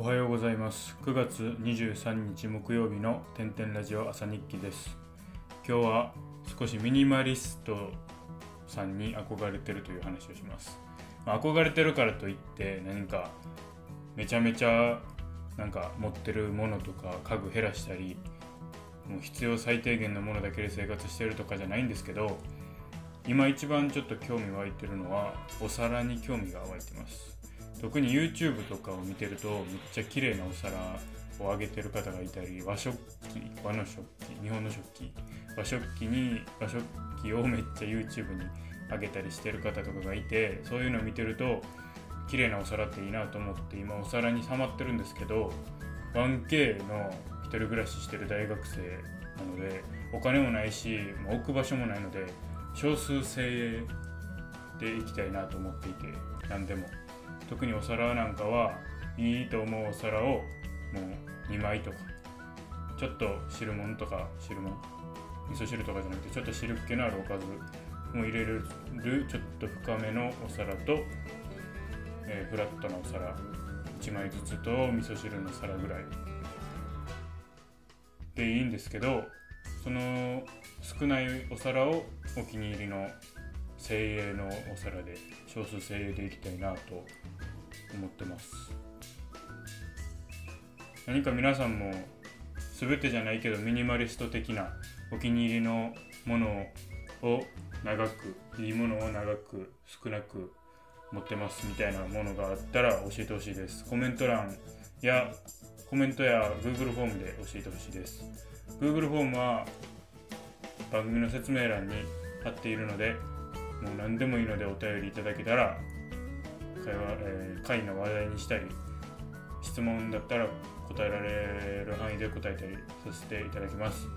おはようございます。9月23日木曜日の「てんてんラジオ朝日記」です。今日は少しミニマリストさんに憧れてるという話をします。まあ憧れてるからといって何かめちゃめちゃなんか持ってるものとか家具減らしたりもう必要最低限のものだけで生活してるとかじゃないんですけど今一番ちょっと興味湧いてるのはお皿に興味が湧いてます。特に YouTube とかを見てるとめっちゃ綺麗なお皿をあげてる方がいたり和食器和の食器日本の食器和食器に和食器をめっちゃ YouTube にあげたりしてる方とかがいてそういうのを見てると綺麗なお皿っていいなと思って今お皿にハマってるんですけど 1K の一人暮らししてる大学生なのでお金もないしもう置く場所もないので少数精鋭でいきたいなと思っていて何でも。特にお皿なんかはいいと思うお皿をもう2枚とかちょっと汁物とか汁物味噌汁とかじゃなくてちょっと汁っ気のあるおかずも入れるちょっと深めのお皿と、えー、フラットなお皿1枚ずつと味噌汁の皿ぐらいでいいんですけどその少ないお皿をお気に入りの精鋭のお皿で少数精鋭でいきたいなと思ってます何か皆さんも全てじゃないけどミニマリスト的なお気に入りのものを長くいいものを長く少なく持ってますみたいなものがあったら教えてほしいです。コメント欄やコメントや Google フォームで教えてほしいです。Google フォームは番組の説明欄に貼っているのでもう何でもいいのでお便りいただけたら会話、えー、会の話題にしたり質問だったら答えられる範囲で答えたりさせていただきます。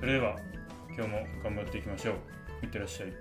それでは今日も頑張っていきましょう。いってらっしゃい。